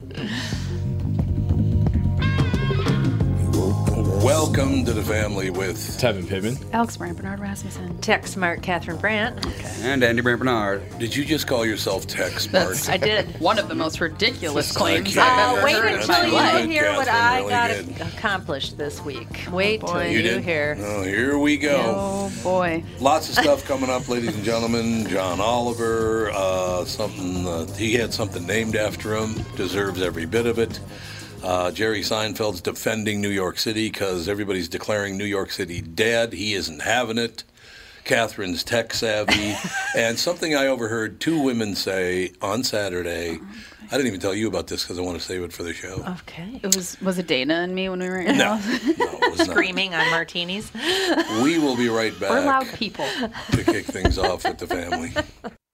嗯。Welcome to the family with Tevin Pittman. Alex Brand Bernard Rasmussen. Tech Smart Catherine Brandt. And Andy Brand Barnard. Did you just call yourself Tech Smart? That's, I did. One of the most ridiculous claims Okay. I've Uh, ever wait heard in until you life. hear what Catherine, I really got good. accomplished this week. Wait till You you, did? hear. Oh, here we go. Oh boy. Lots of stuff coming up, ladies and gentlemen. John Oliver, uh, something uh, he had something named after him, deserves every bit of it. Uh, Jerry Seinfeld's defending New York City because everybody's declaring New York City dead. He isn't having it. Catherine's tech savvy, and something I overheard two women say on Saturday. I didn't even tell you about this because I want to save it for the show. Okay. It was was it Dana and me when we were in No, no, it was not. Screaming on martinis. We will be right back. We're loud people. to kick things off with the family.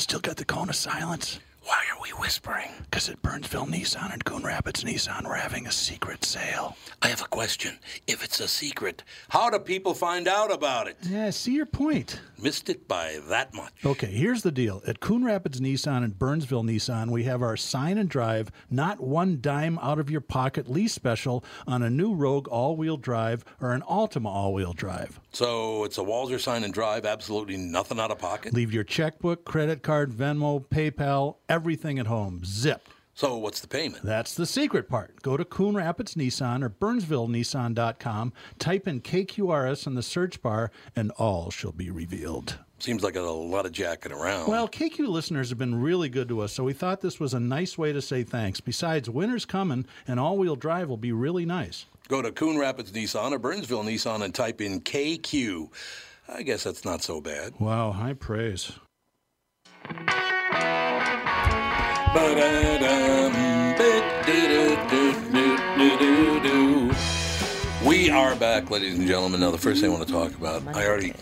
still got the cone of silence? Why are we whispering? Because at Burnsville Nissan and Coon Rapids Nissan, we're having a secret sale. I have a question. If it's a secret, how do people find out about it? Yeah, I see your point. Missed it by that much. Okay, here's the deal. At Coon Rapids Nissan and Burnsville Nissan, we have our sign and drive, not one dime out of your pocket lease special on a new Rogue all wheel drive or an Altima all wheel drive. So it's a Walzer sign and drive, absolutely nothing out of pocket. Leave your checkbook, credit card, Venmo, PayPal, everything at home. Zip. So what's the payment? That's the secret part. Go to Coon Rapids Nissan or BurnsvilleNissan.com, type in KQRS in the search bar, and all shall be revealed. Seems like a lot of jacking around. Well, KQ listeners have been really good to us, so we thought this was a nice way to say thanks. Besides, winter's coming, and all wheel drive will be really nice. Go to Coon Rapids Nissan or Burnsville Nissan and type in KQ. I guess that's not so bad. Wow, high praise. We are back, ladies and gentlemen. Now, the first thing I want to talk about, I already,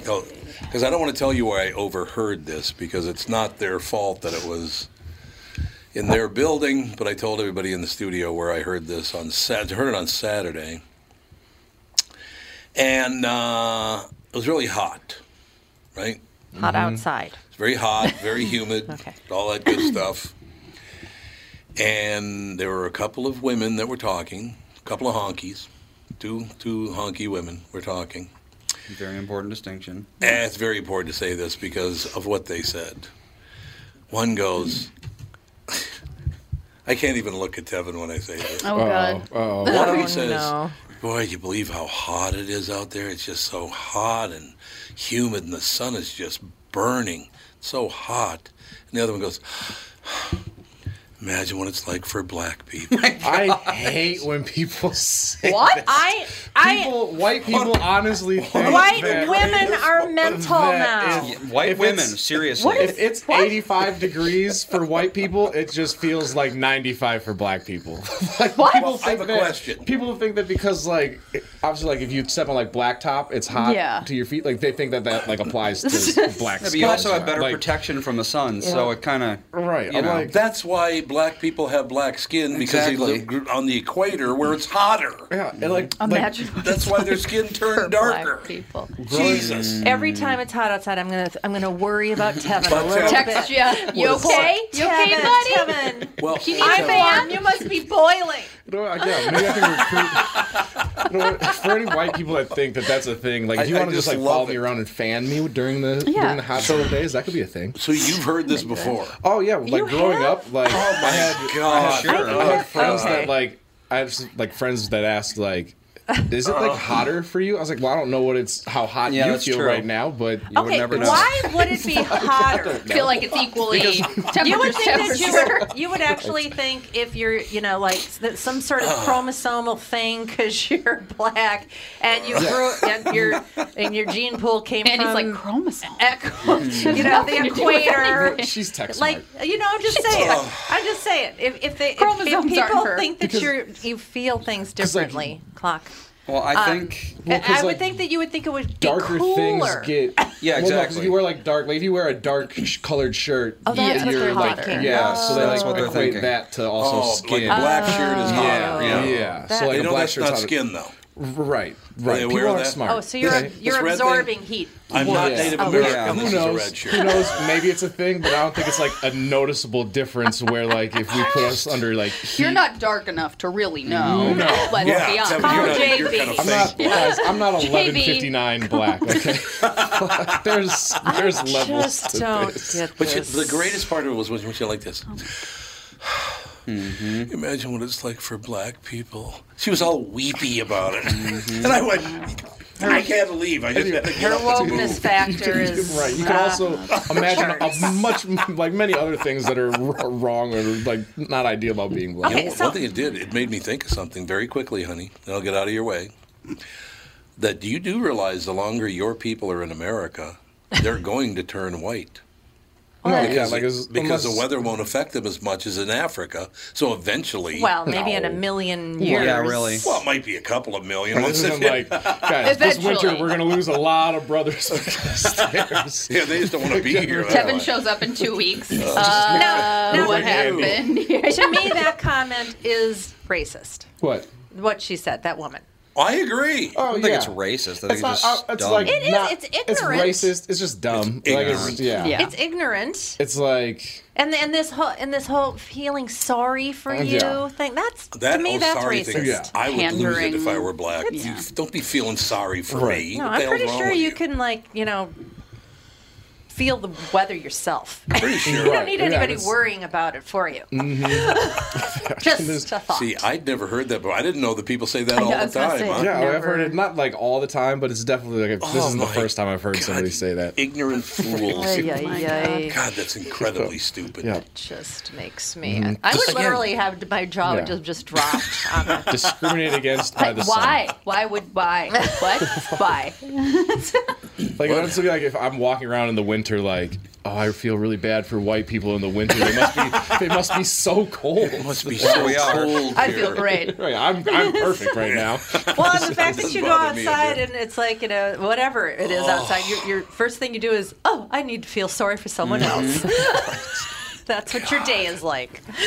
because I don't want to tell you where I overheard this because it's not their fault that it was in their building, but I told everybody in the studio where I heard this on Sat. heard it on Saturday, and uh, it was really hot, right? Hot outside. It's very hot, very humid, Okay. all that good stuff. And there were a couple of women that were talking, a couple of honkies, two two honky women were talking. Very important distinction. And it's very important to say this because of what they said. One goes, I can't even look at Tevin when I say this. Oh god. One of oh, them Oh, says, no. Boy, you believe how hot it is out there? It's just so hot and humid, and the sun is just burning. So hot. And the other one goes, Imagine what it's like for black people. I hate when people say What? that. I, I, People, white people honestly think white that- women are mental that now. if- White if women, it's- seriously. If it's 85 degrees for white people, it just feels like 95 for black people. like, What? People I think have a that, question. People think that because like obviously like if you step on like blacktop, it's hot Yeah. to your feet. Like they think that that like applies to black. Yeah, but you also have better like, protection from the sun, so it kind of Right. You I'm know. like, That's why black people have black skin because they live on the equator where it's hotter. yeah, and like, like Imagine what That's it's why their skin for turned black darker. people. Jesus. Every time it's hot outside, I'm gonna I'm gonna worry about Tevin But a little Tevin- Text bit. you. You okay? You okay, buddy? Tevin. Well, you need I'm a fan? warm. You must be boiling. You know what, yeah, maybe I can recruit. You know what, for any white people that think that that's a thing, like if you I want to just just like love follow me it. around and fan me during the Yeah. during the hot summer days, that could be a thing. so you've heard this before. Oh yeah, like You growing have? up, like oh, I had, God. Sure. I had friends Okay. that like I have s- like friends that asked like, is it like oh. hotter for you? I was like, well, I don't know what it's how hot Yeah, you feel true. right now, but You would okay, never know. why would it be hotter? feel like it's equally You would think that you temperature. would, you would actually think if you're, you know, like s- some sort of chromosomal thing because you're black and you grew and your and your gene pool came And from he's like chromosome. you know, the Nothing to do with equator. she's text Like you know, I'm just saying. I'm just saying. If if they if, if people think that Because- you're you feel things like, differently, clock. Well, I uh, think. Well, 'cause, I would like, think that you would think it would be Darker cooler. things get Yeah, well, no, 'cause exactly. if you wear like dark, like if you wear a dark sh- colored shirt, Oh, that's Yeah. you're they're like thinking. yeah, so they That's like what they're equate thinking. that to also Oh, skin. like a black shirt is hotter. yeah, yeah, yeah. That- So like They a know black that's shirt's not hotter. skin though. Right, right. they aware People of are that? smart. Oh, so you're Okay. you're This red absorbing heat. I'm not Yeah. Native Oh, American. yeah. Who This a knows? red shirt. Who knows? Maybe it's a thing, but I don't think it's like a noticeable difference where like if we put us under like heat. You're not dark enough to really know. No. Let's Yeah, be honest. Tevin, Call JB. kind of I'm not, guys. I'm not JB. 1159 black. Okay, there's there's levels Just to don't this. get But you, the greatest part of it was when she like this. Oh. Mm-hmm. Imagine what it's like for black people. She was all weepy about it, Mm-hmm. and I went, "I can't leave. I just had to Her get up and wokeness factor is right. You can uh, also imagine a much like many other things that are r- wrong or like not ideal about being black. You know, so- one thing it did, it made me think of something very quickly, honey. And I'll get out of your way. That you do realize the longer your people are in America, they're going to turn white. No, yeah, Because, like as, because the weather won't affect them as much as in Africa. So eventually, well, maybe in a million years. Yeah, really. well, it might be a couple of million. This Once isn't like, guys, this winter we're gonna lose a lot of brothers stairs. yeah, they just don't want to be here. that's Kevin shows up in two weeks. Now- Uh, now- what happened? to me, that comment is racist. What? What she said, that woman. I agree. Oh I don't think it's racist. I think it's, not, just uh, it's dumb. like It is, not- it's It's ignorant. racist. It's just dumb. It's like it's, ignorant. yeah. Yeah. It's ignorant, It's like and and this whole and this whole feeling sorry for Uh, you yeah. thing. That's That to me, oh, that's sorry racist. thing. Yeah. I would lose it if I were black. Yeah. You- Don't be feeling sorry for Right. me. No, What I'm pretty sure with you can like you know feel the weather yourself. Sure. You don't Right. need Yeah, anybody that's- worrying about it for you. Just a thought. See, I'd never heard that, but I didn't know that people say that I all know, the time. say. huh? yeah, I've heard it not like all the time, but it's definitely like this Oh isn't the first time I've heard somebody say that. Ignorant fools. Ay, ay, ay. God, that's incredibly stupid. Yeah. just makes me. Mm-hmm. I would Just again- literally have my jaw Yeah. just just dropped on it. Discriminated against by the sun. Why? Why would why? What? Why? Like it's like if I'm walking around in the winter, like oh, I feel really bad for white people in the winter. They must be they must be so cold. It must be so we are. cold. I feel great. Right, I'm I'm perfect right now. Well, and the fact that you go bother me a outside and it's like you know whatever it is outside, your, your first thing you do is oh, I need to feel sorry for someone Mm-hmm. else. That's what your day is like.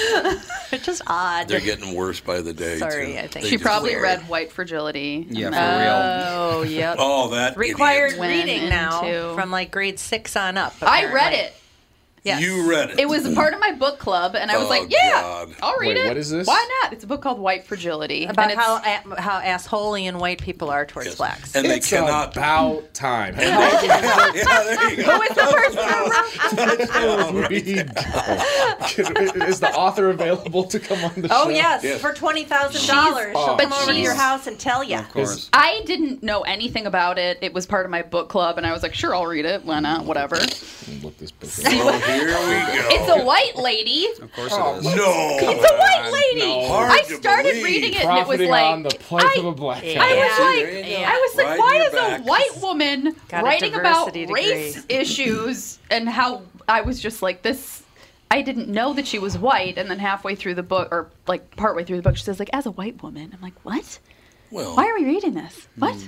it's just odd. They're getting worse by the day. Sorry, too. I think They She probably Weird. read White Fragility. Yeah, and for um, then- Oh, yep. Oh, that Required idiot. Reading now into- from like grade six on up. I read it. Yes. You read it. It was a part of my book club, and I was Oh, like, "Yeah, God. I'll read Wait, it." what is this? Why not? It's a book called White Fragility. about and it's- how a- how assholey and white people are towards Yes. blacks. And they cannot. about time. yeah, there you go. Who is the person? There we go. Is the author available to come on the oh, show? Oh yes, Yes. for twenty thousand dollars, she'll come over to your house and tell you. Of course. I didn't know anything about it. It was part of my book club, and I was like, "Sure, I'll read it. Why not? Whatever." Look this book up. See Here we go. It's a white lady. Of course it oh, is. no. It's a white lady. no. I started believe. reading it and it was like on the plight I, of a black I was like, There you go. I was like, Riding why is back. a white woman Got writing about diversity race degree. issues and how I was just like this. I didn't know that she was white, and then halfway through the book, or like partway through the book, she says like, as a white woman. I'm like, what? Well, Why are we reading this? What? well,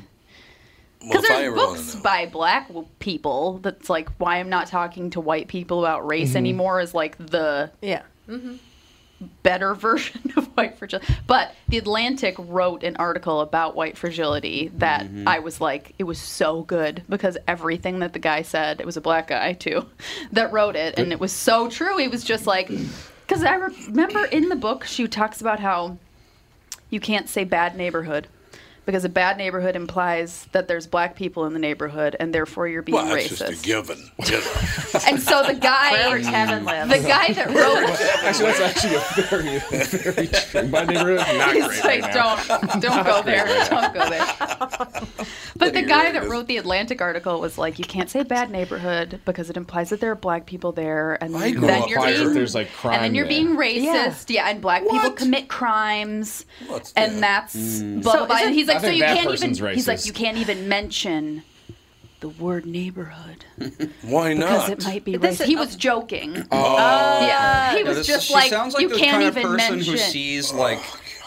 Because if I there's books by black people that's like why I'm not talking to white people about race Mm-hmm. anymore is like the Yeah. Better version of white fragility. But the Atlantic wrote an article about white fragility that Mm-hmm. I was like, it was so good because everything that the guy said, it was a black guy too, that wrote it, and it was so true. He was just like, because I remember in the book she talks about how you can't say bad neighborhood. Because a bad neighborhood implies that there's black people in the neighborhood, and therefore you're being well, that's racist. just a given. And so the guy, Wherever Kevin lives. the guy that wrote Actually, that's actually a very, very true. My neighborhood, not He's great like, right don't, don't go there, don't go there. But the guy that wrote the Atlantic article was like, you can't say bad neighborhood because it implies that there are black people there, and I grew then you're being, There's, like, and then you're there. being racist, yeah, and black people commit crimes, What's and that? that's blah blah So blah. is And he's like, I so think you that can't even. person's He's like, you can't even mention the word neighborhood Why not? because it might be racist. He was joking. Oh, yeah, he Yeah, was this- just she like, sounds like you the can't kind of even person mention. who sees like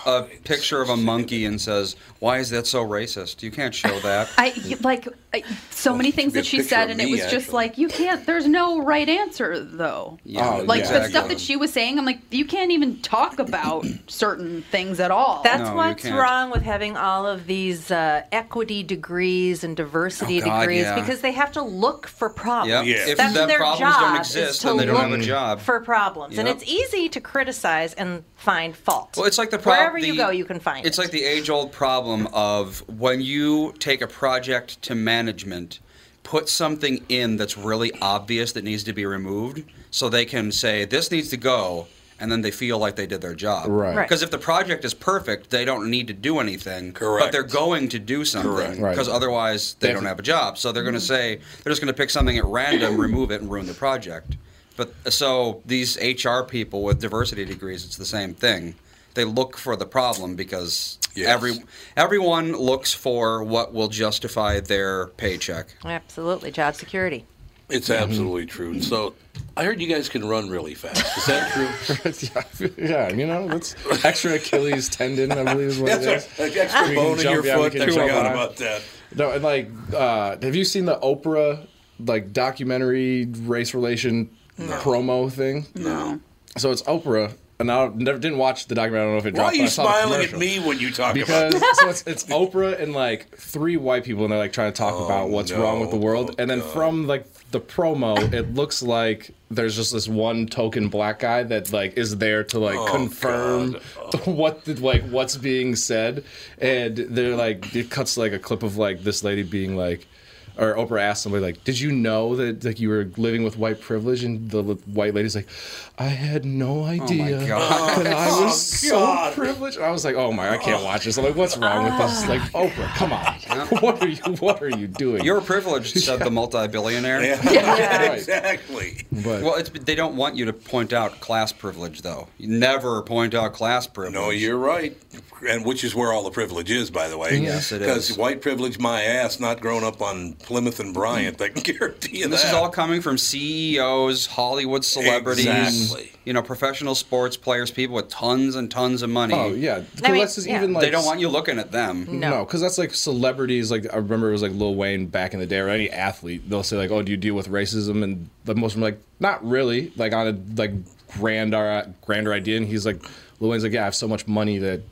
a picture of a monkey and says, "Why is that so racist? You can't show that." I like I, so many things should be a that she said, of and it me, was just like you can't. There's no right answer though. Yeah, Oh, Like yeah. the stuff that she was saying, I'm like, you can't even talk about certain things at all. That's No, what's wrong with having all of these uh, equity degrees and diversity Oh, God, degrees yeah. because they have to look for problems. Yep. Yeah. If That's their problems job don't is exist, to then they don't have a look job. for problems, and it's easy to criticize and find fault. Well, it's like the prob- wherever you go, you can find It's it. like the age-old problem of when you take a project to management, put something in that's really obvious that needs to be removed, so they can say this needs to go, and then they feel like they did their job. Right. Right. Because if the project is perfect, they don't need to do anything. Correct. But they're going to do something Correct. Right. because otherwise they They don't have- have a job. So they're going to say they're just going to pick something at random, remove it, and ruin the project. But so these HR people with diversity degrees, it's the same thing. They look for the problem because Yes. every everyone looks for what will justify their paycheck. Absolutely, job security. It's absolutely true. So, I heard you guys can run really fast. Is that true? yeah, yeah, you know, that's extra Achilles tendon, I believe is what it is. An extra We bone in your yeah, foot. I jump forgot about that. No, and like, uh, have you seen the Oprah like documentary race relation promo thing? no. So it's Oprah, and I never didn't watch the documentary. I don't know if it dropped. Why are you I saw the smiling at me when you talk Because about so it's, it's Oprah and like three white people, and they're like trying to talk Oh, about what's no. wrong with the world. Oh, and then oh, God. from like the promo, it looks like there's just this one token black guy that like is there to like Oh, confirm what the, like what's being said, and they're like it cuts like a clip of like this lady being like. Or Oprah asked somebody like, "Did you know that like you were living with white privilege?" And the white lady's like, "I had no oh idea God. that I was Oh, so God. privileged." I was like, "Oh my, I can't oh watch this." I'm like, "What's wrong with us?" Ah. Like, Oprah, come on, what are you What are you doing? You're privileged, said the multi-billionaire. Yeah, Right. exactly. but Well, it's, they don't want you to point out class privilege, though. You never point out class privilege. No, you're right. And which is where all the privilege is, by the way. Yes, it Because white privilege, my ass, not growing up on Plymouth and Bryant, I can guarantee you This that. is all coming from CEOs, Hollywood celebrities, Exactly. you know, professional sports players, people with tons and tons of money. oh yeah, 'Cause I mean, that's just yeah. even like They don't want you looking at them. No, because that's like celebrities. Like I remember it was like Lil Wayne back in the day, or any athlete. They'll say like, "Oh, do you deal with racism?" And the most of them are like, "Not really." Like on a like grander grander idea, and he's like, Lil Wayne's like, "Yeah, I have so much money that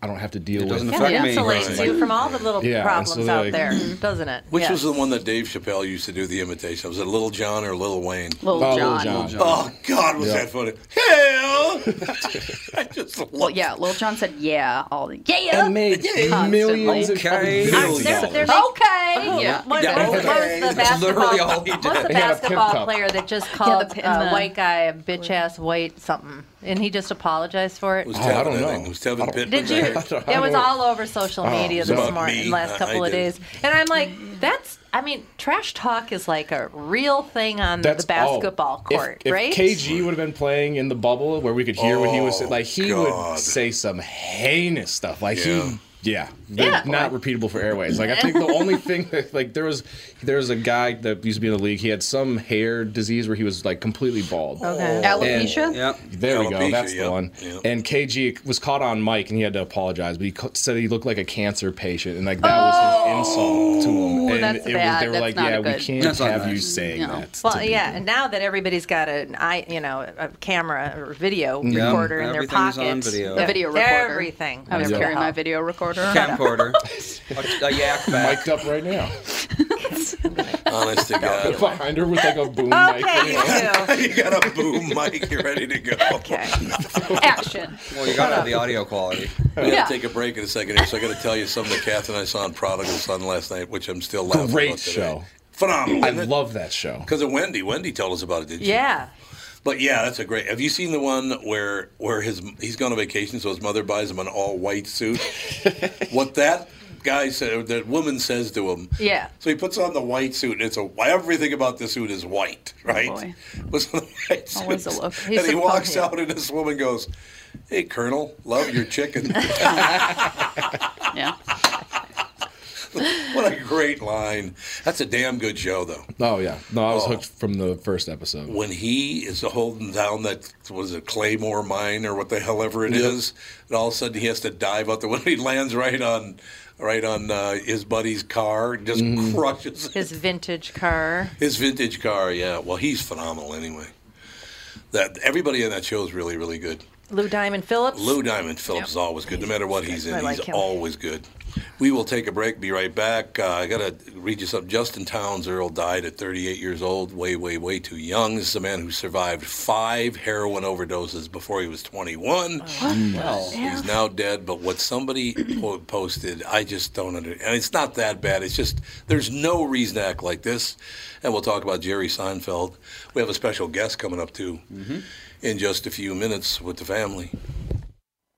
I don't have to deal It with." doesn't Yeah, affect it me. insulates Right. you from all the little Yeah, problems so out like- there, doesn't it? Which Yes. was the one that Dave Chappelle used to do the imitation? Was it Little John or Little Wayne? Little Oh, John. Jon. John. Oh God, was Yeah. that funny? Hell, I just love Well, yeah, Lil Jon said yeah all the yeah. and made Constantly. millions Okay. fucking billions They're- of dollars. they're like- Okay. Oh, yeah. What, Yeah, what- what was okay. the That's literally basketball? all he What was the He had a basketball cup. player that just called pi- a the- white guy a bitch ass white something, and he just apologized for it? It was Oh, Tevin, I don't know. think. It was Tevin Pittman. Did you I It was all over social oh, media this about morning, me. last couple I of did. days, and I'm like, that's. I mean, trash talk is like a real thing on the oh, basketball if- court, if, right? KG would have been playing in the bubble where we could hear what he was Oh, like, he God. would say some heinous stuff. Like Yeah. he, yeah, Yeah. not repeatable for airways. Like I think the only thing, that, like there was, there was a guy that used to be in the league. He had some hair disease where he was like completely bald. Okay. Alopecia? Yep. There we go. That's yep, the one. yep. And KG was caught on mic, and he had to apologize, but he co- said he looked like a cancer patient, and like that was his oh, insult to him. And that's it bad. was, they were That's like, "Yeah, a we can't That's not have you saying No. that." Well, yeah, people." and now that everybody's got an eye, you know, a camera or video Yeah, recorder in their pocket, on video. A video recorder. everything. I was carrying my video recorder. Camcorder. a, a yak back. mic'd up right now Honest to God. behind her with like a boom mic. Okay, you two. you got a boom mic. You're ready to go. Okay. Action. Well, you gotta have the audio quality. We gotta Yeah. take a break in a second here, so I gotta tell you something that Kath and I saw on Prodigal Son last night, which I'm still laughing Great about today. show. Phenomenal. I love that show. because of Wendy. Wendy told us about it, did you? Yeah. But yeah, that's a great. Have you seen the one where where his he's gone on vacation, so his mother buys him an all white suit? what that guy said, that woman says to him. Yeah. So he puts on the white suit, and it's a everything about the suit is white, oh, right? boy. Puts on the white suit, Always a look. He's and he walks punk, out, and this woman goes, "Hey, Colonel, love your chicken." Yeah. what a great line! That's a damn good show, though. Oh yeah, no, I was Oh. hooked from the first episode. when he is holding down that was it Claymore mine or what the hell ever it is, and all of a sudden he has to dive out the window. He lands right on, right on uh, his buddy's car, and just crushes His vintage car. his vintage car. Yeah, well, he's phenomenal anyway. That everybody in that show is really, really good. Lou Diamond Phillips. Lou Diamond Phillips is always good, no matter what he's in. I like he's him. always good. We will take a break. Be right back. Uh, I got to read you something. Justin Townes Earle died at 38 years old, way, way, way too young. This is a man who survived five heroin overdoses before he was 21. He's now dead. But what somebody po- posted, I just don't understand. And it's not that bad. It's just there's no reason to act like this. And we'll talk about Jerry Seinfeld. We have a special guest coming up too in just a few minutes with the family.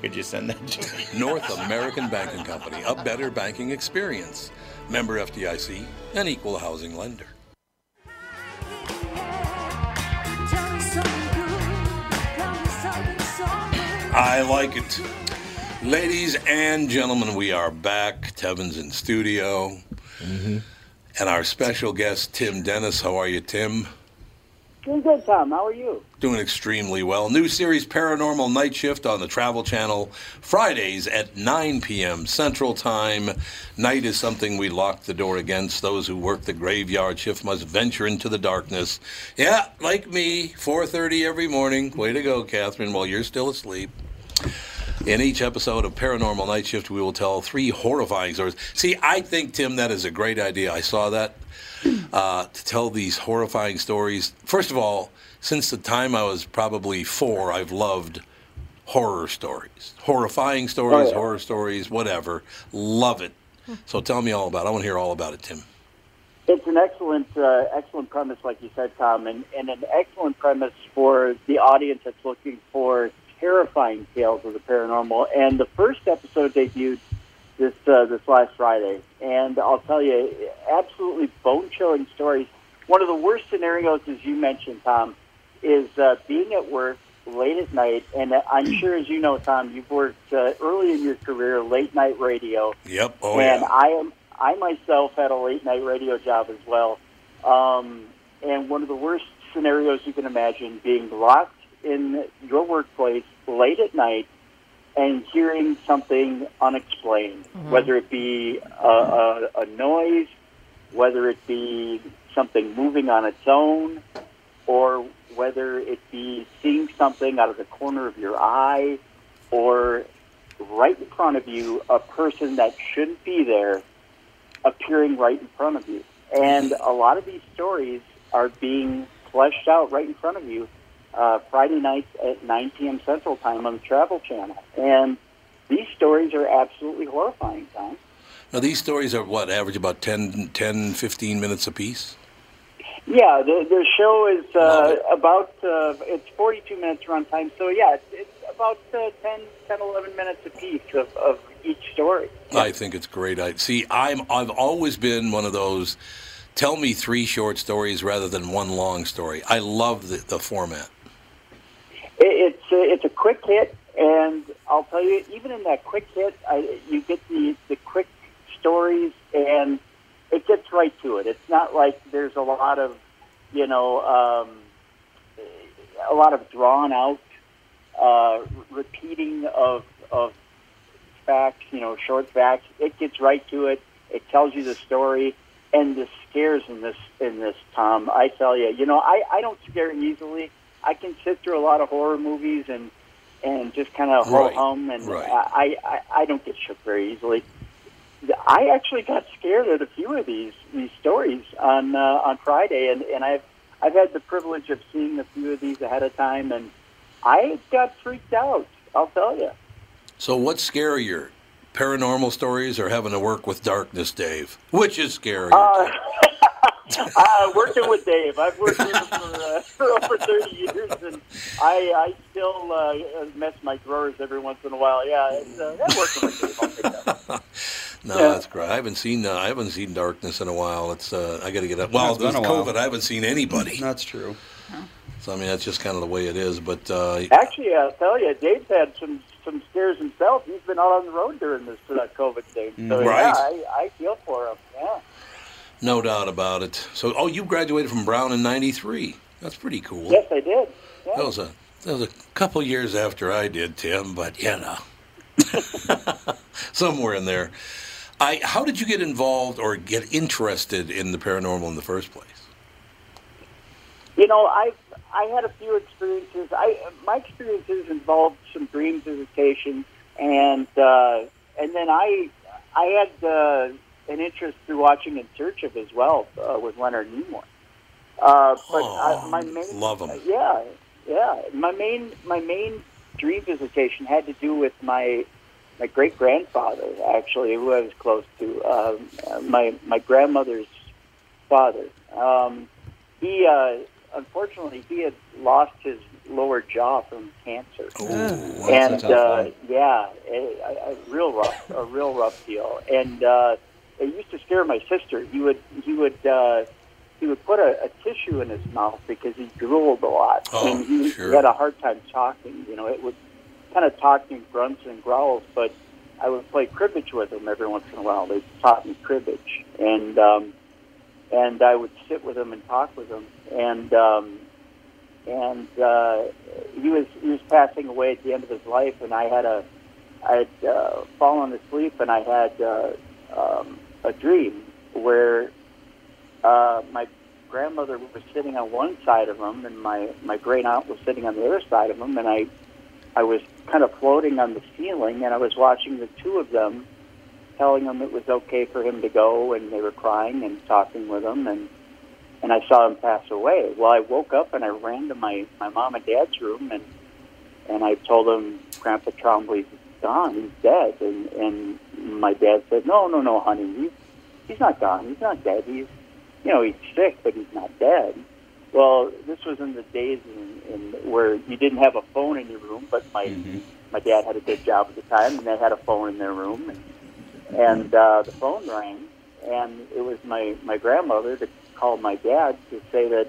Could you send that to me? North American Banking Company, a better banking experience. Member FDIC, an equal housing lender. I like it. Ladies and gentlemen, we are back. Tevin's in studio. Mm-hmm. And our special guest, Tim Dennis. How are you, Tim? Doing good, Tom. How are you? Doing extremely well. New series Paranormal Night Shift on the Travel Channel, Fridays at 9 p.m. Central Time. Night is something we lock the door against. Those who work the graveyard shift must venture into the darkness. Yeah, like me, 4:30 every morning. Way to go, Catherine. While you're still asleep. In each episode of Paranormal Night Shift, we will tell three horrifying stories. See, I think, Tim, that is a great idea. I saw that. Uh, to tell these horrifying stories. First of all, since the time I was probably four, I've loved horror stories. Horrifying stories, Oh, yeah. horror stories, whatever. Love it. So tell me all about it. I want to hear all about it, Tim. It's an excellent, uh, excellent premise, like you said, Tom, and, and an excellent premise for the audience that's looking for terrifying tales of the paranormal. And the first episode debuted this uh, this last Friday, and I'll tell you, absolutely bone chilling stories. One of the worst scenarios, as you mentioned, Tom, is uh, being at work late at night, and I'm sure, as you know, Tom, you've worked uh, early in your career late night radio. Yep. Oh, and yeah. I am I myself had a late night radio job as well, um, and one of the worst scenarios you can imagine being locked in your workplace late at night and hearing something unexplained, mm-hmm. whether it be a, a, a noise, whether it be something moving on its own, or whether it be seeing something out of the corner of your eye, or right in front of you, a person that shouldn't be there appearing right in front of you. And a lot of these stories are being fleshed out right in front of you uh, Friday nights at 9 p.m. Central Time on the Travel Channel. And these stories are absolutely horrifying, Tom. Now, these stories are what, average about 10, 10 15 minutes apiece? Yeah, the, the show is uh, about, uh, it's 42 minutes runtime. So, yeah, it's, it's about uh, 10, 10, 11 minutes apiece of, of each story. I think it's great. I see. I'm. I've always been one of those. Tell me three short stories rather than one long story. I love the, the format. It, it's, a, it's a quick hit, and I'll tell you, even in that quick hit, I, you get the, the quick stories, and it gets right to it. It's not like there's a lot of, you know, um, a lot of drawn out uh, repeating of of facts, you know, short facts. It gets right to it. It tells you the story, and the scares in this in this Tom. I tell you, you know, I I don't scare easily. I can sit through a lot of horror movies and and just kind of ho hum, and right. I, I I don't get shook very easily. I actually got scared at a few of these these stories on uh, on Friday, and and I've I've had the privilege of seeing a few of these ahead of time, and I got freaked out. I'll tell you. So, what's scarier, paranormal stories or having to work with darkness, Dave? Which is scarier? Uh, uh, working with Dave, I've worked with him for, uh, for over 30 years, and I, I still uh, mess my drawers every once in a while. Yeah, it's, uh, yeah, working with Dave. I'll take that. no, yeah. that's great. I haven't seen. Uh, I haven't seen darkness in a while. It's. Uh, I got to get up. Well, It's been with a while. COVID, I haven't seen anybody. That's true. So I mean, that's just kind of the way it is. But uh, Actually, I'll tell you, Dave's had some some scares himself. He's been out on the road during this uh, COVID thing. So Right. yeah, I, I feel for him. Yeah. No doubt about it. So, oh, you graduated from Brown in '93. That's pretty cool. Yes, I did. Yeah. That was a that was a couple years after I did, Tim. But you know, somewhere in there. I how did you get involved or get interested in the paranormal in the first place? You know, I I had a few experiences. I my experiences involved some dream visitations, and uh, and then I I had uh, an interest through watching In Search of as well uh, with Leonard Nimoy. Uh, but Oh, I, my main love 'em. yeah, yeah. My main my main dream visitation had to do with my my great grandfather, actually, who I was close to. Um, uh, my my grandmother's father. Um, he uh, unfortunately he had lost his lower jaw from cancer, and a tough uh, yeah, a, a real rough, a real rough deal. And uh, it used to scare my sister. He would he would. Uh, he would put a, a tissue in his mouth because he drooled a lot, Oh, and he, sure. he had a hard time talking. You know, it would kind of talk in grunts and growls, but I would play cribbage with him every once in a while. They taught me cribbage, and um, and I would sit with him and talk with him, and um, and uh, he was he was passing away at the end of his life, and I had a I had uh, fallen asleep, and I had uh, um, a dream where uh, my grandmother was sitting on one side of him, and my my great aunt was sitting on the other side of him, and I I was kind of floating on the ceiling, and I was watching the two of them, telling them it was okay for him to go, and they were crying and talking with him, and and I saw him pass away. Well, I woke up and I ran to my my mom and dad's room, and and I told them Grandpa Trombley's gone, he's dead, and and my dad said, no, no, no, honey, he's he's not gone, he's not dead, he's you know he's sick, but he's not dead. Well, this was in the days in, in where you didn't have a phone in your room, but my my dad had a good job at the time, and they had a phone in their room, and, and uh, the phone rang, and it was my my grandmother that called my dad to say that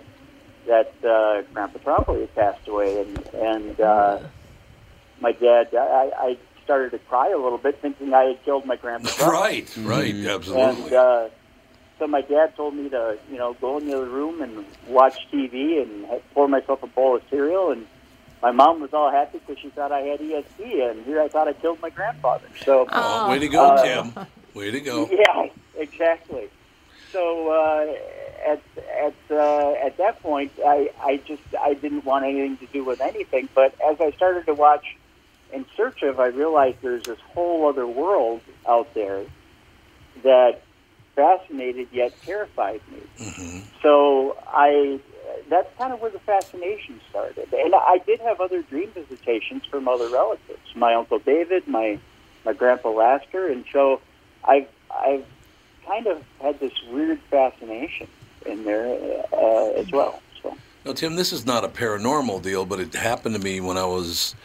that uh, Grandpa Trombley had passed away, and and uh, my dad, I, I started to cry a little bit, thinking I had killed my grandpa. Right, right, absolutely. And uh, so my dad told me to, you know, go in the other room and watch TV and ha- pour myself a bowl of cereal. And my mom was all happy because she thought I had ESP, and here I thought I killed my grandfather. So, Oh, way to go, uh, Tim. Way to go. Yeah, exactly. So uh, at at uh, at that point, I I just I didn't want anything to do with anything. But as I started to watch In Search of, I realized there's this whole other world out there that fascinated yet terrified me. So I that's kind of where the fascination started. And I did have other dream visitations from other relatives, my uncle David, my my grandpa Lasker, and so I've I've kind of had this weird fascination in there uh, as well. So Now, Tim, this is not a paranormal deal, but it happened to me when I was,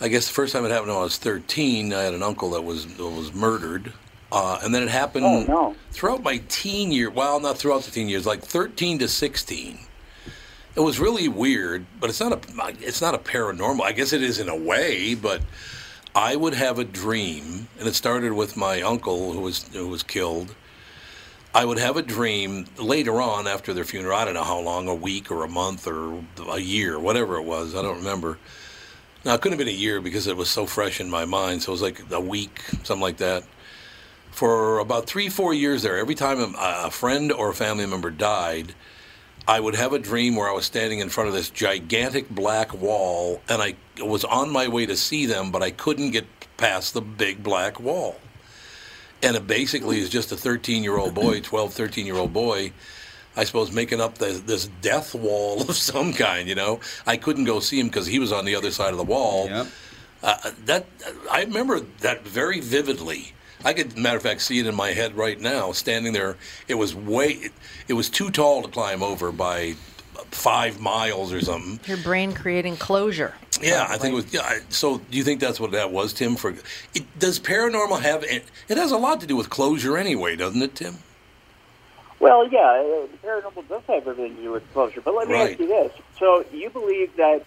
I guess the first time it happened when I was 13. I had an uncle that was that was murdered. Uh, and then it happened Oh, no. throughout my teen year. Well, not throughout the teen years, like 13 to 16. It was really weird, but it's not a it's not a paranormal. I guess it is in a way, but I would have a dream, and it started with my uncle who was who was killed. I would have a dream later on after their funeral. I don't know how long, a week or a month or a year, whatever it was. I don't remember. Now it couldn't have been a year because it was so fresh in my mind. So it was like a week, something like that. For about three, four years there, every time a, friend or a family member died, I would have a dream where I was standing in front of this gigantic black wall, and I was on my way to see them, but I couldn't get past the big black wall. And it basically is just a 13 year old boy, 12, 13 year old boy, I suppose, making up the, this death wall of some kind, you know? I couldn't go see him because he was on the other side of the wall. Uh, that I remember that very vividly. I could, matter of fact, see it in my head right now. Standing there, it was way, it was too tall to climb over by five miles or something. Your brain creating closure. Yeah, I think it was. Yeah, I- so, do you think that's what that was, Tim? For it, does paranormal have? It, it has a lot to do with closure, anyway, doesn't it, Tim? Well, yeah, uh, the paranormal does have everything to do with closure. But let me Right. ask you this: so you believe that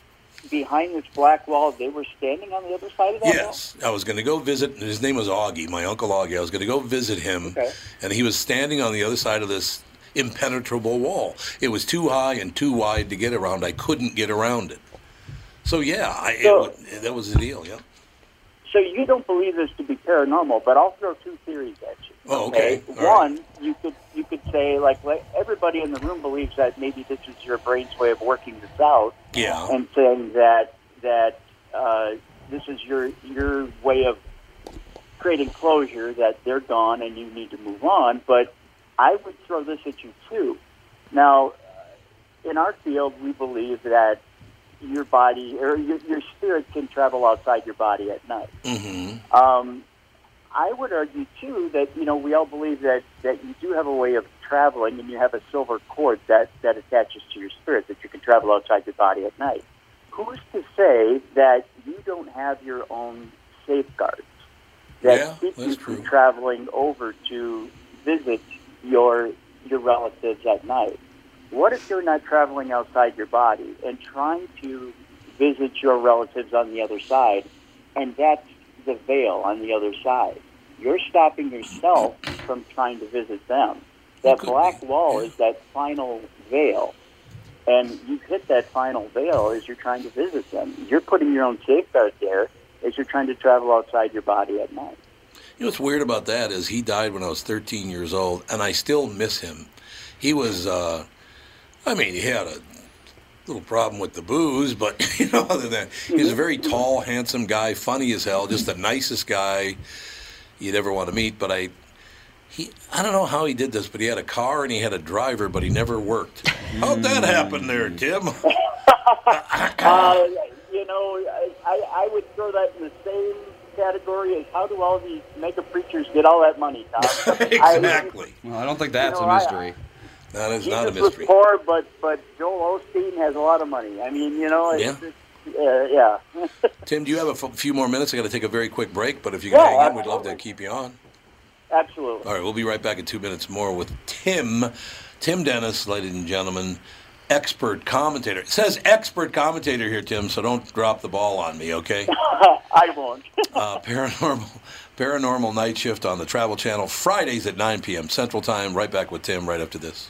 behind this black wall, they were standing on the other side of that wall? Yes, I was going to go visit. His name was Augie, my uncle Augie. I was going to go visit him, Okay. and he was standing on the other side of this impenetrable wall. It was too high and too wide to get around. I couldn't get around it. So yeah, I, So- it, that was the deal. Yeah. So you don't believe this to be paranormal, but I'll throw two theories at you. Oh, okay. All right. One, could you could say like, like everybody in the room believes that maybe this is your brain's way of working this out, Yeah. and saying that that uh, this is your your way of creating closure that they're gone and you need to move on. But I would throw this at you too. Now, uh, in our field, we believe that your body or your, your spirit can travel outside your body at night. Mm-hmm. Um, I would argue too that you know we all believe that that you do have a way of traveling, and you have a silver cord that that attaches to your spirit that you can travel outside your body at night. Who's to say that you don't have your own safeguards that Yeah, keep you from true. traveling over to visit your your relatives at night? What if you're not traveling outside your body and trying to visit your relatives on the other side, and that's the veil on the other side? You're stopping yourself from trying to visit them. That black wall is that final veil. And you hit that final veil as you're trying to visit them. You're putting your own safeguard there as you're trying to travel outside your body at night. You know what's weird about that is he died when I was 13 years old, and I still miss him. He was, uh, I mean, he had a little problem with the booze, but you know, other than that, he was a very tall, handsome guy, funny as hell, just the nicest guy you'd ever want to meet. But I, he, I don't know how he did this, but he had a car and he had a driver, but he never worked. How'd that happen there, Tim? Uh, you know, I, I I would throw that in the same category as how do all these mega preachers get all that money, Tom? exactly. Well, I don't think that's You a know, I- mystery. That is I, not a Jesus was mystery. poor, but but Joel Osteen has a lot of money. I mean, you know, it's, Yeah. it's, uh, yeah. Tim, do you have a f- few more minutes? I got to take a very quick break, but if you can Yeah, hang in, we'd love to keep you on. Absolutely. All right, we'll be right back in two minutes more with Tim, Tim Dennis, ladies and gentlemen. expert commentator. It says expert commentator here, Tim, so don't drop the ball on me, okay? I won't. uh, paranormal, paranormal night shift on the Travel Channel Fridays at 9 p.m. Central Time. Right back with Tim right after this.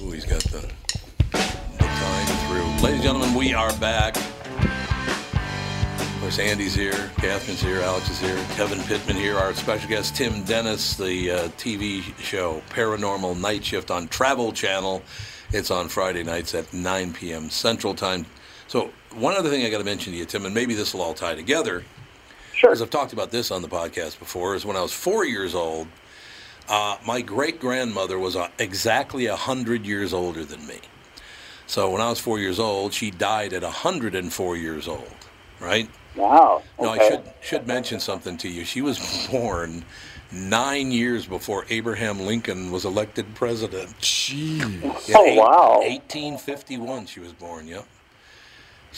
Ooh, he's got the, the time through. Ladies and gentlemen, we are back. Of course, Andy's here, Catherine's here, Alex is here, Kevin Pittman here, our special guest, Tim Dennis, the uh, TV show Paranormal Night Shift on Travel Channel. It's on Friday nights at 9 p.m. Central Time. So, one other thing I got to mention to you, Tim, and maybe this will all tie together. Sure. Because I've talked about this on the podcast before, is when I was four years old, uh, my great grandmother was uh, exactly 100 years older than me. So when I was four years old, she died at 104 years old, right? Wow. Now, I should, should mention something to you. She was born nine years before Abraham Lincoln was elected president. Jeez. Oh, wow. 1851, she was born, yep.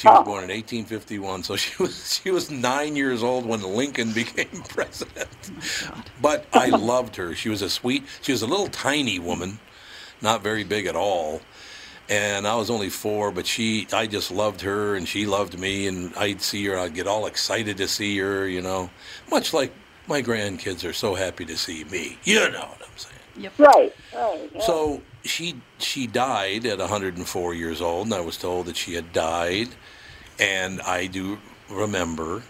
She was oh. born in 1851, so she was she was nine years old when Lincoln became president. Oh, but I loved her. She was a sweet. She was a little tiny woman, not very big at all. And I was only four, but she, I just loved her, and she loved me. And I'd see her, I'd get all excited to see her, you know, much like my grandkids are so happy to see me. You know what I'm saying? Yep. Right. Right. yeah. So she she died at 104 years old, and I was told that she had died. And I do remember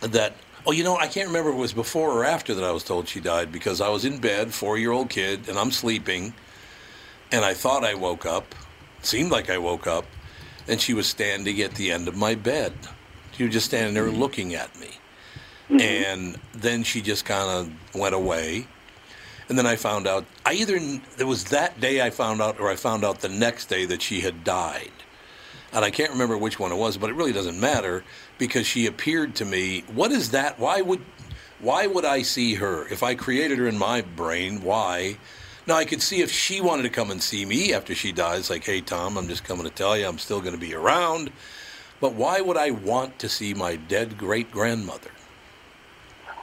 that. Oh, you know, I can't remember if it was before or after that I was told she died because I was in bed, four year old kid, and I'm sleeping, and I thought I woke up. Seemed like I woke up, and she was standing at the end of my bed. She was just standing there mm-hmm. looking at me. Mm-hmm. And then she just kind of went away. And then I found out, I either, it was that day I found out, or I found out the next day that she had died. And I can't remember which one it was, but it really doesn't matter because she appeared to me. What is that? Why would, why would I see her? If I created her in my brain, why? Now I could see if she wanted to come and see me after she dies, like, hey Tom, I'm just coming to tell you I'm still going to be around. But why would I want to see my dead great grandmother?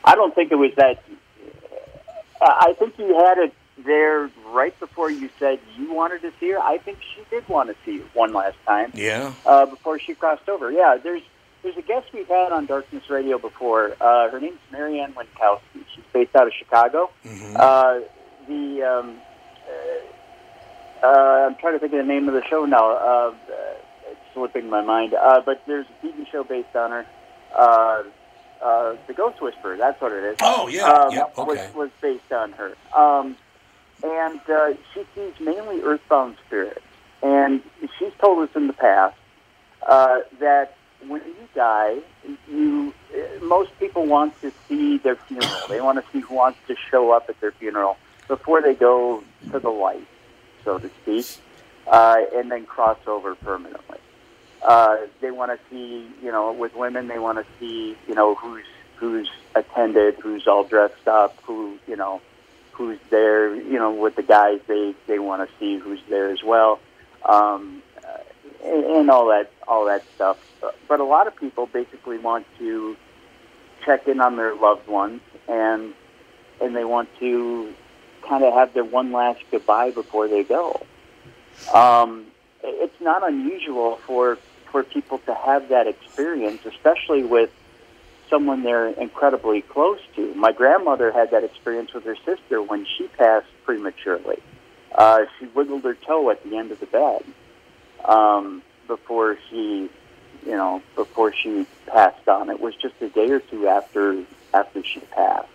I don't think it was that. Uh, I think you had it there right before you said you wanted to see her. I think she did want to see you one last time Yeah. uh, before she crossed over. Yeah, there's there's a guest we've had on Darkness Radio before. Uh, her name's Mary Ann Winkowski. She's based out of Chicago. Uh, the um, uh, I'm trying to think of the name of the show now. Uh, it's slipping my mind. Uh, but there's a TV show based on her. Uh, uh, the Ghost Whisperer. That's what it is. Oh, yeah. Um, Yep, was, okay. was based on her. Um, and uh, she sees mainly earthbound spirits. And she's told us in the past uh, that when you die, you uh, most people want to see their funeral. They want to see who wants to show up at their funeral before they go to the light, so to speak, uh, and then cross over permanently. Uh, they want to see, you know, with women, they want to see, you know, who's who's attended, who's all dressed up, who, you know, who's there. You know, with the guys, they they want to see who's there as well, um, and, and all that all that stuff. But a lot of people basically want to check in on their loved ones, and and they want to kind of have their one last goodbye before they go. Um, it's not unusual for for people to have that experience, especially with someone they're incredibly close to. My grandmother had that experience with her sister when she passed prematurely. Uh, she wiggled her toe at the end of the bed um, before she, you know, before she passed on. It was just a day or two after after she passed.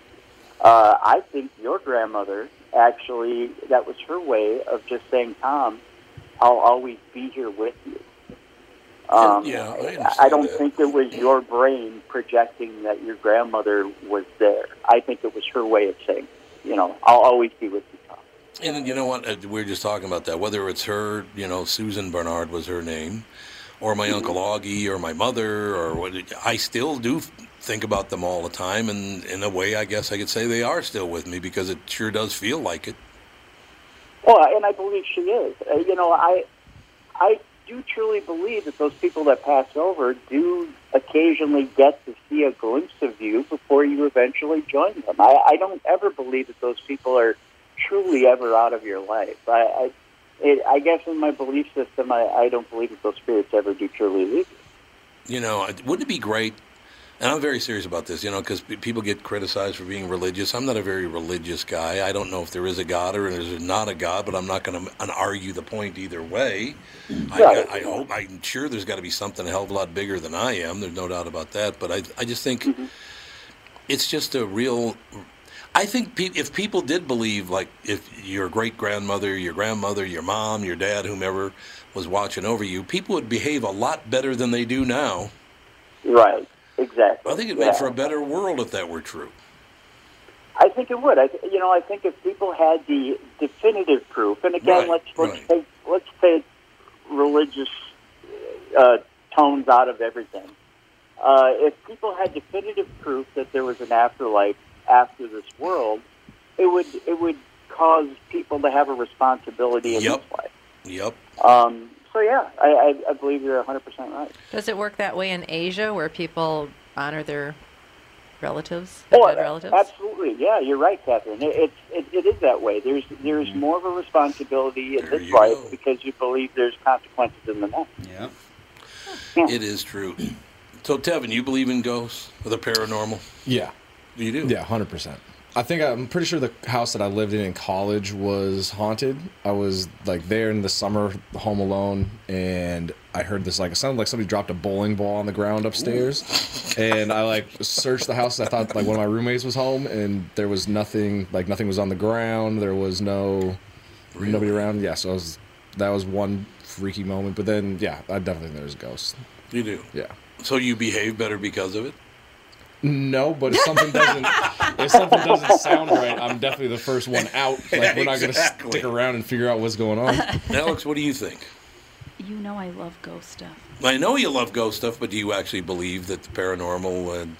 Uh, I think your grandmother actually that was her way of just saying, "Tom, I'll always be here with you." Um, Yeah, I I, don't that. think it was your brain projecting that your grandmother was there. I think it was her way of saying, you know, I'll always be with you, Tom. And then, you know what? Uh, We were just talking about that. Whether it's her, you know, Susan Barnard was her name, or my uncle Augie, or my mother, or what? I still do think about them all the time, and in a way, I guess I could say they are still with me because it sure does feel like it. Well, and I believe she is. Uh, you know, I, I do truly believe that those people that pass over do occasionally get to see a glimpse of you before you eventually join them. I, I don't ever believe that those people are truly ever out of your life. I, I, it, I guess in my belief system, I, I don't believe that those spirits ever do truly leave you. You know, wouldn't it be great? And I'm very serious about this, you know, because people get criticized for being religious. I'm not a very religious guy. I don't know if there is a God or there's not a God, but I'm not going to argue the point either way. I, Right. I, I hope, I'm sure there's got to be something a hell of a lot bigger than I am. There's no doubt about that. But I, I just think mm-hmm. it's just a real. I think pe- if people did believe, like if your great grandmother, your grandmother, your mom, your dad, whomever was watching over you, people would behave a lot better than they do now. Right. Exactly. I think it'd Yeah. make for a better world if that were true. I think it would. I, you know, I think if people had the definitive proof, and again, Right, let's let's right. take let's take religious uh, tones out of everything. Uh, if people had definitive proof that there was an afterlife after this world, it would it would cause people to have a responsibility in Yep. this life. Yep. Um, so yeah, I, I, I believe you're 100 percent right. Does it work that way in Asia where people honor their relatives, their Oh, dead relatives? absolutely. Yeah, you're right, Catherine. It, it, it, it is that way. There's there's more of a responsibility in Mm-hmm. There this you life go. because you believe there's consequences in the next. Yeah. It is true. So, Tevin, you believe in ghosts or the paranormal? Yeah. You do? Yeah, hundred percent. I think I'm pretty sure the house that I lived in in college was haunted. I was like there in the summer, home alone, and I heard this like it sounded like somebody dropped a bowling ball on the ground upstairs, and I like searched the house. I thought like one of my roommates was home, and there was nothing. Like nothing was on the ground. There was no nobody around. Yeah, so I was, that was one freaky moment. But then yeah, I definitely think there's a ghost. You do? Yeah. So you behave better because of it? No, but if something doesn't if something doesn't sound right, I'm definitely the first one out. Like we're not gonna stick around and figure out what's going on. Alex, what do you think? You know I love ghost stuff. I know you love ghost stuff, but do you actually believe that the paranormal and,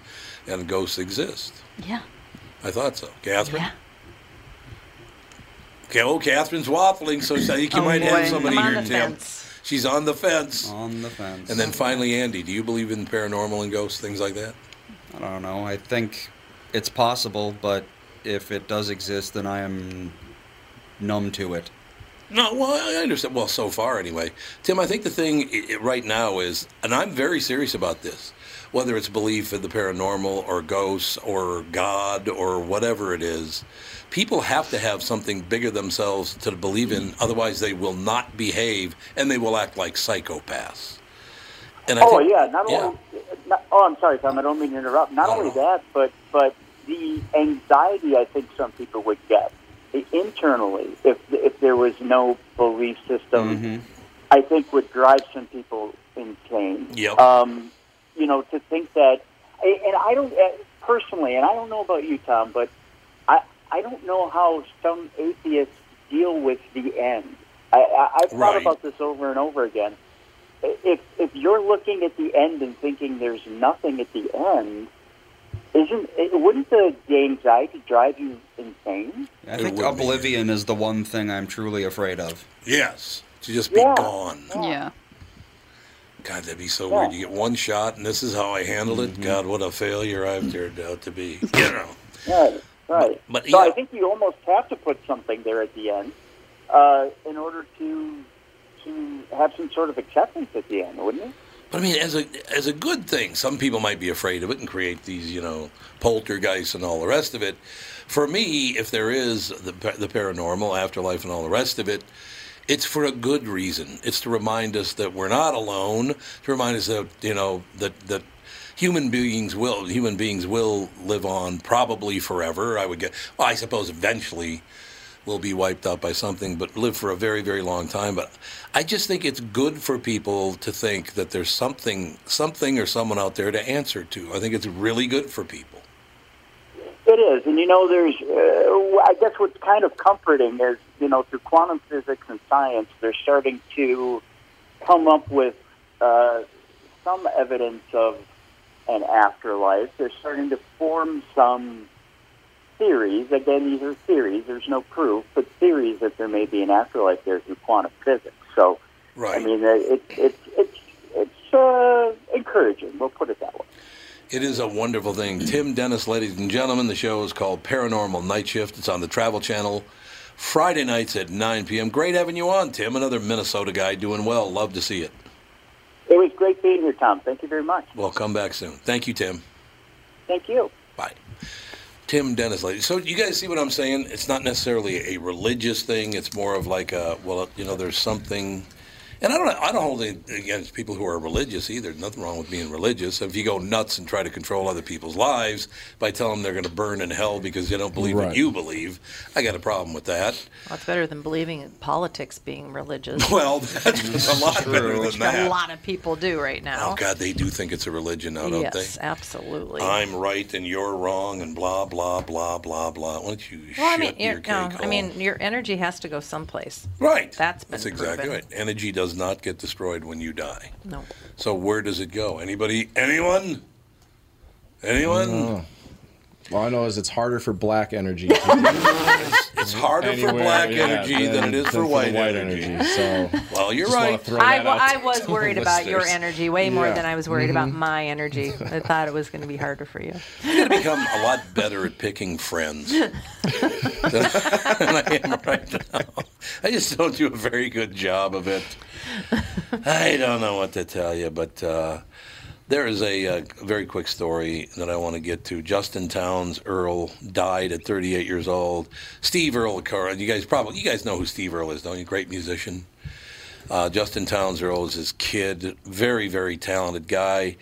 and ghosts exist? Yeah. I thought so. Catherine? Yeah. Okay, oh, Catherine's waffling, so I think you Oh, might have somebody I'm on here, the Tim. fence. She's on the fence. On the fence. And then finally, Andy, do you believe in paranormal and ghosts, things like that? I don't know. I think it's possible, but if it does exist, then I am numb to it. No, well, I understand. Well, so far anyway. Tim, I think the thing i- i- right now is, and I'm very serious about this, whether it's belief in the paranormal or ghosts or God or whatever it is, people have to have something bigger themselves to believe in. Otherwise, they will not behave and they will act like psychopaths. And I oh think- yeah, not yeah. only. Not, oh, I'm sorry, Tom. I don't mean to interrupt. Not No, only that, but but the anxiety I think some people would get internally if if there was no belief system, Mm-hmm. I think would drive some people insane. Yep. Um, you know, to think that, and I don't eh, personally, and I don't know about you, Tom, but I I don't know how some atheists deal with the end. I, I I've thought Right. about this over and over again. If if you're looking at the end and thinking there's nothing at the end, isn't it, wouldn't the, the anxiety drive you insane? I think would be. oblivion is the one thing I'm truly afraid of. Yes, to just be Yeah. gone. Yeah. God, that'd be so Yeah. weird. You get one shot, and this is how I handled it. God, what a failure I've turned out to be. You know. Right, right. But- so I think you almost have to put something there at the end uh, in order to to have some sort of acceptance at the end, wouldn't it? But I mean, as a as a good thing, some people might be afraid of it and create these, you know, poltergeists and all the rest of it. For me, if there is the the paranormal, afterlife, and all the rest of it, it's for a good reason. It's to remind us that we're not alone. To remind us that you know that that human beings will human beings will live on probably forever. I would get. Well, I suppose eventually will be wiped out by something, but live for a very, very long time. But I just think it's good for people to think that there's something, something or someone out there to answer to. I think it's really good for people. It is, and you know, there's. Uh, I guess what's kind of comforting is, you know, through quantum physics and science, they're starting to come up with uh, some evidence of an afterlife. They're starting to form some theories. Again, these are theories. There's no proof, but theories that there may be an afterlife there through quantum physics. So, right. I mean, it, it, it's it's uh, encouraging. We'll put it that way. It is a wonderful thing. Tim Dennis, ladies and gentlemen, the show is called Paranormal Night Shift. It's on the Travel Channel Friday nights at 9 p.m. Great having you on, Tim. Another Minnesota guy doing well. Love to see it. It was great being here, Tom. Thank you very much. Well, come back soon. Thank you, Tim. Thank you. Bye. Tim Dennis, ladies. So you guys see what I'm saying? It's not necessarily a religious thing. It's more of like a well, you know, there's something. And I don't, I don't hold it against people who are religious either. There's nothing wrong with being religious. If you go nuts and try to control other people's lives by telling them they're going to burn in hell because they don't believe what you believe, I got a problem with that. Well, it's better than believing in politics being religious. Well, that's a lot better Which than that. a lot of people do right now. Oh God, they do think it's a religion now, don't yes, they? absolutely. I'm right and you're wrong and blah blah blah blah blah. Why don't you well, I mean, your cake no, I mean, your energy has to go someplace. Right. That's been That's exactly proven. right. Energy does not get destroyed when you die. No. So where does it go? Anybody? Anyone? Anyone? All I know is it's harder for black energy. it's harder for black yeah, energy than it is for the white energy. So, Well, you're right. throw I, that wa- out I to was worried about your energy way more Yeah. than I was worried about Mm-hmm. Mhm. my energy. I thought it was going to be harder for you. I'm going to become a lot better at picking friends than, than I am right now. I just don't do a very good job of it. I don't know what to tell you, but uh, there is a, uh very quick story that I want to get to. Justin Townes Earle died at 38 years old. Steve Earle, you guys probably you guys know who Steve Earle is, don't you? Great musician. Uh, Justin Townes Earle is his kid. Very, very talented guy.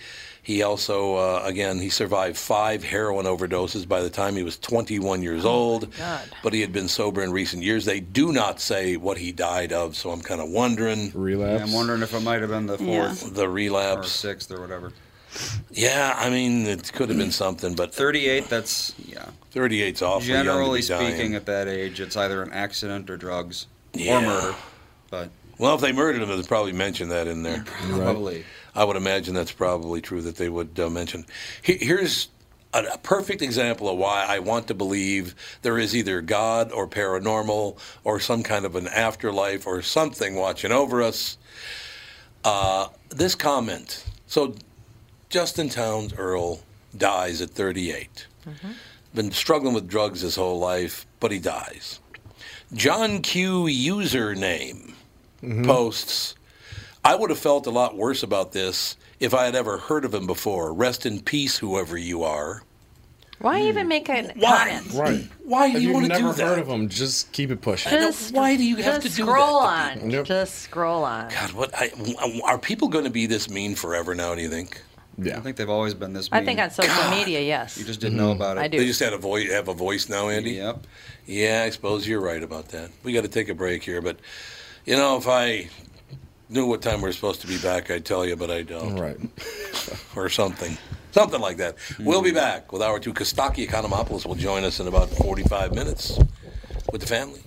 He also, uh, again, he survived five heroin overdoses by the time he was 21 years old. God. But he had been sober in recent years. They do not say what he died of, so I'm kind of wondering. Relapse. Yeah, I'm wondering if it might have been the Yeah. fourth, The or relapse. sixth, or whatever. Yeah, I mean, it could have been something, but 38. That's yeah. 38's awfully young to Generally be dying. speaking, at that age, it's either an accident or drugs Yeah. or murder. But Well, if they murdered him, they'd probably mention that in there. Probably. I would imagine that's probably true that they would uh, mention. He- Here's a, a perfect example of why I want to believe there is either God or paranormal or some kind of an afterlife or something watching over us. Uh, this comment. So, Justin Townes Earle dies at 38. Been struggling with drugs his whole life, but he dies. John Q username posts, I would have felt a lot worse about this if I had ever heard of him before. Rest in peace, whoever you are. Why even make a Why? comment? Right. Why do If you want to never do that? Never heard of them, just keep it pushing. Just, why do you have to do scroll that to on? Yep. Just scroll on. God, what I, are people going to be this mean forever now? Do you think? Yeah. I think they've always been this. I mean. think on social media, yes. You just didn't know mm-hmm. about it. I do. They just had a voice, have a voice now, Andy. Yep. Yeah, I suppose you're right about that. We got to take a break here, but you know, if I knew what time we're supposed to be back, I'd tell you, but I don't. Right. or something. Something like that. We'll be back with our two. Costaki Economopoulos will join us in about 45 minutes with the family.